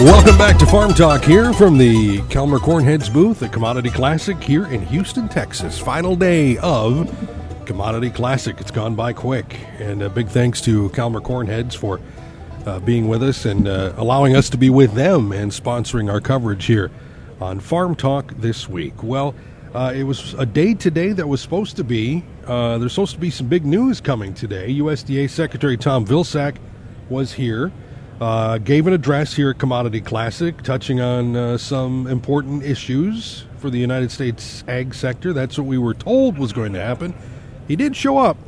Welcome back to Farm Talk here from the Calmer Cornheads booth at Commodity Classic here in Houston, Texas. Final day of Commodity Classic. It's gone by quick. And a big thanks to Calmer Cornheads for uh, being with us and uh, allowing us to be with them and sponsoring our coverage here on Farm Talk this week. Well, uh, it was a day today that was supposed to be, uh, there's supposed to be some big news coming today. USDA Secretary Tom Vilsack was here. Uh, gave an address here at Commodity Classic, touching on uh, some important issues for the United States ag sector. That's what we were told was going to happen. He did show up,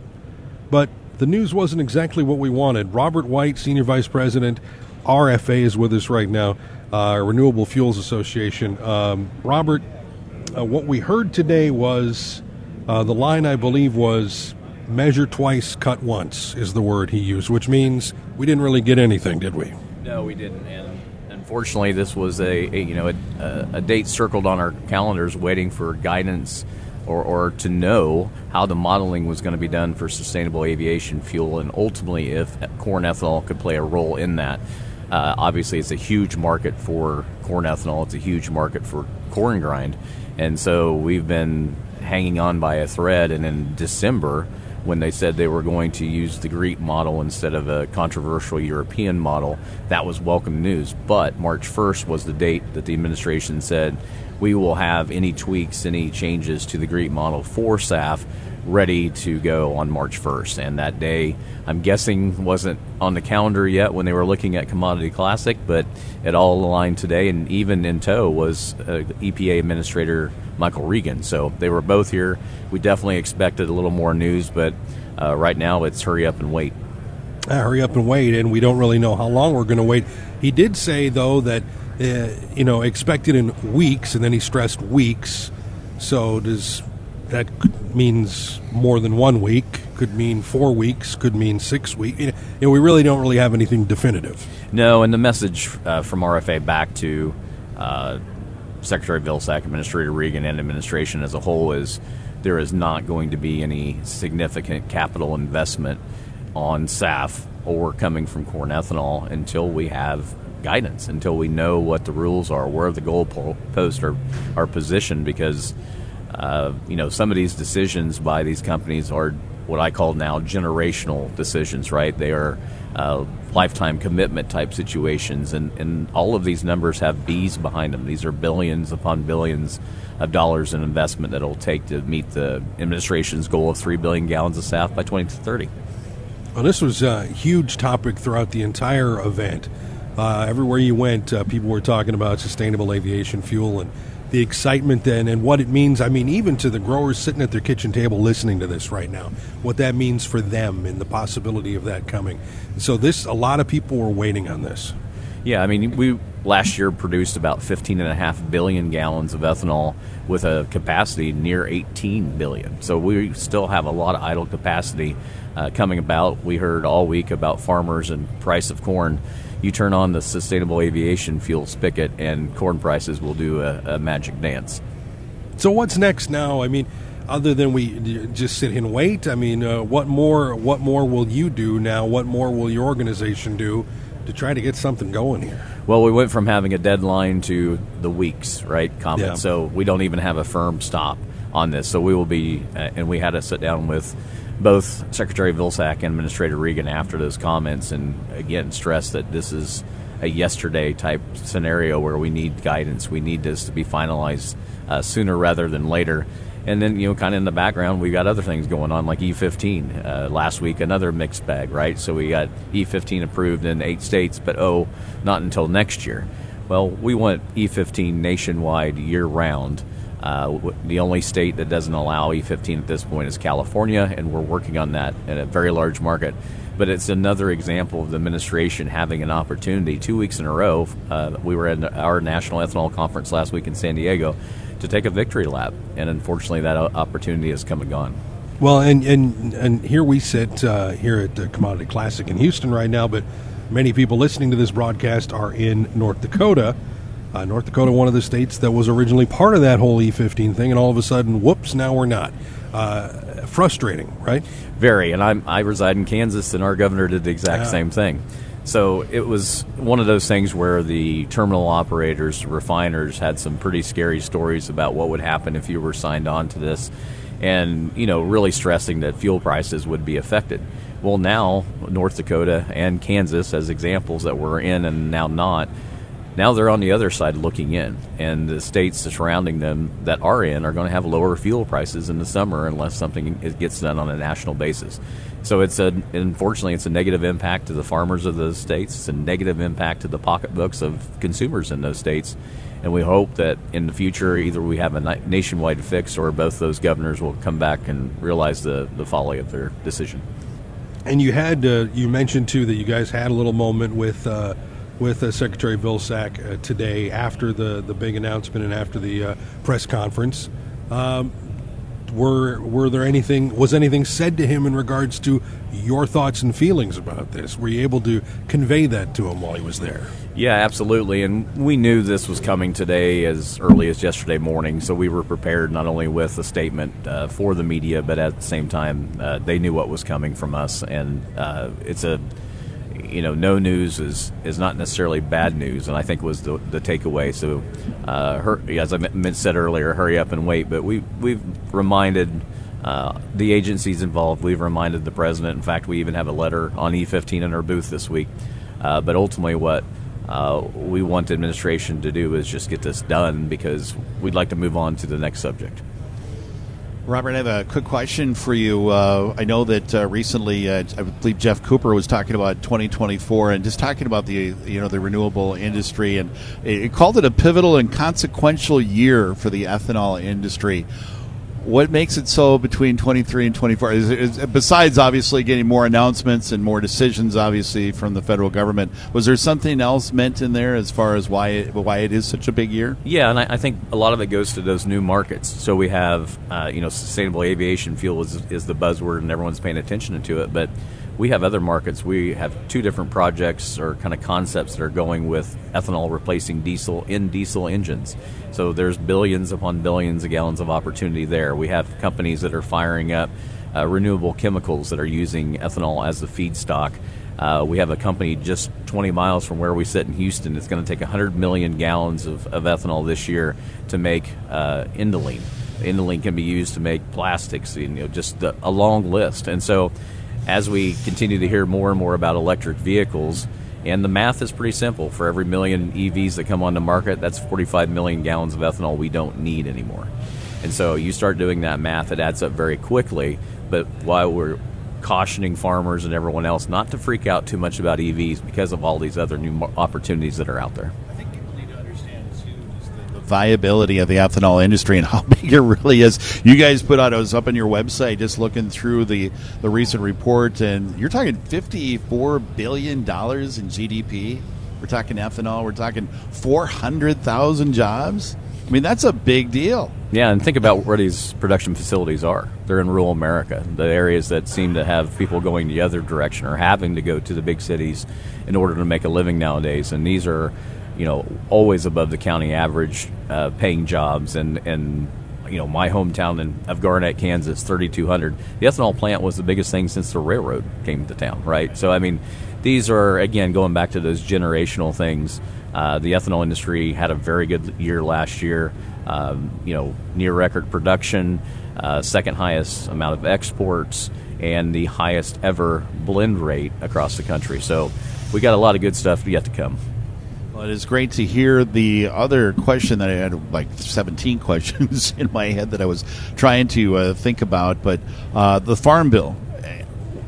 but the news wasn't exactly what we wanted. Robert White, Senior Vice President, RFA, is with us right now, uh, Renewable Fuels Association. Um, Robert, uh, what we heard today was uh, the line, I believe, was measure twice, cut once, is the word he used, which means we didn't really get anything, did we? No, we didn't. And unfortunately, this was a, a you know a, a, date circled on our calendars, waiting for guidance or, or to know how the modeling was going to be done for sustainable aviation fuel, and ultimately if corn ethanol could play a role in that. Uh, obviously, it's a huge market for corn ethanol. It's a huge market for corn grind, and so we've been hanging on by a thread. And in December, when they said they were going to use the GREET model instead of a controversial European model, that was welcome news. But March 1st was the date that the administration said we will have any tweaks, any changes to the GREET model for SAF ready to go on March 1st. And that day, I'm guessing, wasn't on the calendar yet when they were looking at Commodity Classic, but it all aligned today. And even in tow was uh, EPA Administrator Michael Regan. So they were both here. We definitely expected a little more news, but uh, right now it's hurry up and wait. Uh, hurry up and wait, and we don't really know how long we're going to wait. He did say, though, that, uh, you know, expected in weeks, and then he stressed weeks. So does that means more than one week, could mean four weeks, could mean six weeks. You know, we really don't really have anything definitive. No, and the message uh, from RFA back to uh, Secretary Vilsack, Administrator Regan, and administration as a whole is there is not going to be any significant capital investment on SAF or coming from corn ethanol until we have guidance, until we know what the rules are, where the goalposts are, are positioned, because – uh, you know, some of these decisions by these companies are what I call now generational decisions, right? They are uh, lifetime commitment type situations, and, and all of these numbers have B's behind them. These are billions upon billions of dollars in investment that it'll take to meet the administration's goal of 3 billion gallons of SAF by 2030. Well, this was a huge topic throughout the entire event. Uh, everywhere you went, uh, people were talking about sustainable aviation fuel and the excitement then and what it means. I mean, even to the growers sitting at their kitchen table listening to this right now, what that means for them and the possibility of that coming. So this, a lot of people were waiting on this. Yeah, I mean, we last year produced about 15 and a half billion gallons of ethanol with a capacity near 18 billion. So we still have a lot of idle capacity uh, coming about. We heard all week about farmers and price of corn you turn on the sustainable aviation fuel spigot, and corn prices will do a, a magic dance. So what's next now? I mean, other than we just sit and wait. I mean, uh, what more? What more will you do now? What more will your organization do to try to get something going here? Well, we went from having a deadline to the weeks, right? Comment. Yeah. So we don't even have a firm stop on this. So we will be, uh, and we had to sit down with both Secretary Vilsack and Administrator Regan after those comments, and again stress that this is a yesterday type scenario where we need guidance. We need this to be finalized uh, sooner rather than later. And then, you know, kind of in the background, we've got other things going on like E15. Uh, last week, another mixed bag, right? So we got E15 approved in eight states, but oh, not until next year. Well, we want E15 nationwide year round. Uh, the only state that doesn't allow E15 at this point is California, and we're working on that in a very large market. But it's another example of the administration having an opportunity. Two weeks in a row, uh, we were at our national ethanol conference last week in San Diego to take a victory lap, and unfortunately, that opportunity has come and gone. Well, and and and here we sit uh, here at the Commodity Classic in Houston right now, but many people listening to this broadcast are in North Dakota. Uh, North Dakota, one of the states that was originally part of that whole E15 thing, and all of a sudden, whoops, now we're not. Uh, frustrating, right? Very. And I'm, I reside in Kansas, and our governor did the exact yeah. same thing. So it was one of those things where the terminal operators, refiners, had some pretty scary stories about what would happen if you were signed on to this, and you know, really stressing that fuel prices would be affected. Well, now North Dakota and Kansas, as examples that we're in and now not, now they're on the other side looking in, and the states surrounding them that are in are going to have lower fuel prices in the summer unless something gets done on a national basis. So it's a unfortunately it's a negative impact to the farmers of those states. It's a negative impact to the pocketbooks of consumers in those states. And we hope that in the future, either we have a nationwide fix or both those governors will come back and realize the, the folly of their decision. And you had uh, you mentioned too that you guys had a little moment with uh, with uh, Secretary Vilsack uh, today after the the big announcement and after the uh, press conference. Um, were were there anything was anything said to him in regards to your thoughts and feelings about this? Were you able to convey that to him while he was there? Yeah, absolutely. And we knew this was coming today as early as yesterday morning, so we were prepared not only with a statement uh, for the media, but at the same time, uh, they knew what was coming from us. And uh, it's a you know, no news is, is not necessarily bad news, and I think was the, the takeaway. So, uh, her, as I said earlier, hurry up and wait. But we we've reminded uh, the agencies involved. We've reminded the president. In fact, we even have a letter on E15 in our booth this week. Uh, but ultimately, what uh, we want the administration to do is just get this done because we'd like to move on to the next subject. Robert, I have a quick question for you. Uh, I know that uh, recently, uh, I believe Geoff Cooper was talking about 2024 and just talking about the you know the renewable industry, and it called it a pivotal and consequential year for the ethanol industry what makes it so between 23 and 24 is, is, besides obviously getting more announcements and more decisions obviously from the federal government was there something else meant in there as far as why it, why it is such a big year? Yeah and I, I think a lot of it goes to those new markets. So we have uh, you know sustainable aviation fuel is, is the buzzword and everyone's paying attention to it. But we have other markets. We have two different projects or kind of concepts that are going with ethanol replacing diesel in diesel engines. So there's billions upon billions of gallons of opportunity there. We have companies that are firing up uh, renewable chemicals that are using ethanol as the feedstock. Uh, we have a company just 20 miles from where we sit in Houston. It's going to take 100 million gallons of, of ethanol this year to make uh, ethylene. Ethylene can be used to make plastics, you know, just a long list. And so as we continue to hear more and more about electric vehicles, and the math is pretty simple. For every million EVs that come on the market, that's 45 million gallons of ethanol we don't need anymore. And so you start doing that math, it adds up very quickly. But while we're cautioning farmers and everyone else not to freak out too much about EVs because of all these other new opportunities that are out there viability of the ethanol industry and how big it really is. You guys put out, I was up on your website just looking through the, the recent report, and you're talking $54 billion in GDP. We're talking ethanol, we're talking 400,000 jobs. I mean, that's a big deal. Yeah, and think about where these production facilities are. They're in rural America, the areas that seem to have people going the other direction or having to go to the big cities in order to make a living nowadays. And these are you know, always above the county average uh, paying jobs. And, and, you know, my hometown in, of Garnett, Kansas, 3,200. The ethanol plant was the biggest thing since the railroad came to town, right? So, I mean, these are, again, going back to those generational things. Uh, the ethanol industry had a very good year last year. Um, you know, near record production, uh, second highest amount of exports, and the highest ever blend rate across the country. So we got a lot of good stuff yet to come. Well, it is great to hear the other question that I had like 17 questions in my head that I was trying to uh, think about, but uh, the Farm Bill.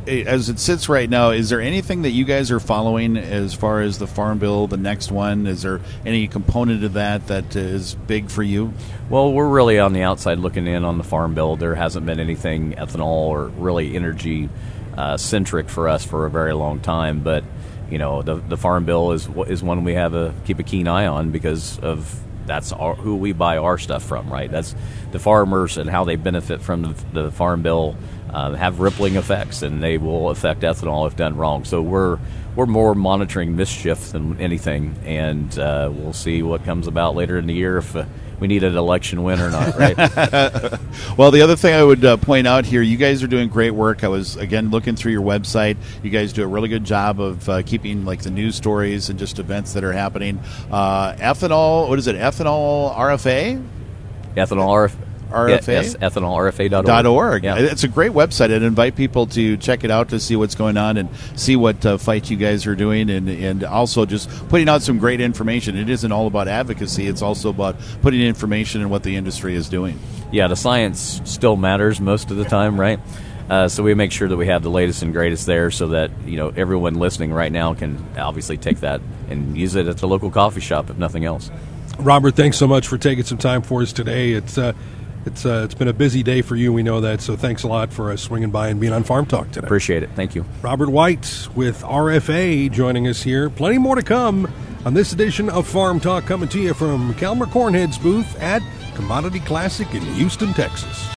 As it sits right now, is there anything that you guys are following as far as the Farm Bill, the next one? Is there any component of that that is big for you? Well, we're really on the outside looking in on the Farm Bill. There hasn't been anything ethanol or really energy uh, centric for us for a very long time, but you know the the farm bill is is one we have a keep a keen eye on because of that's our, who we buy our stuff from, right? That's the farmers and how they benefit from the, the farm bill uh, have rippling effects, and they will affect ethanol if done wrong. So we're we're more monitoring mischief than anything, and uh, we'll see what comes about later in the year if uh, we need an election win or not. Right? well, the other thing I would uh, point out here, you guys are doing great work. I was again looking through your website. You guys do a really good job of uh, keeping like the news stories and just events that are happening. Uh, ethanol, what is it? Ethanol RFA. Ethanol RFA. RFA? Yes, ethanolrfa.org. Dot .org. Yeah. It's a great website. I'd invite people to check it out to see what's going on and see what uh, fight you guys are doing and, and also just putting out some great information. It isn't all about advocacy. It's also about putting information in what the industry is doing. yeah, the science still matters most of the time, right? Uh, so we make sure that we have the latest and greatest there, so that you know everyone listening right now can obviously take that and use it at the local coffee shop, if nothing else. Robert, thanks so much for taking some time for us today. It's uh, it's uh, it's been a busy day for you. We know that. So thanks a lot for uh, swinging by and being on Farm Talk today. Appreciate it. Thank you. Robert White with RFA joining us here. Plenty more to come on this edition of Farm Talk, coming to you from Calmer Cornhead's booth at Commodity Classic in Houston, Texas.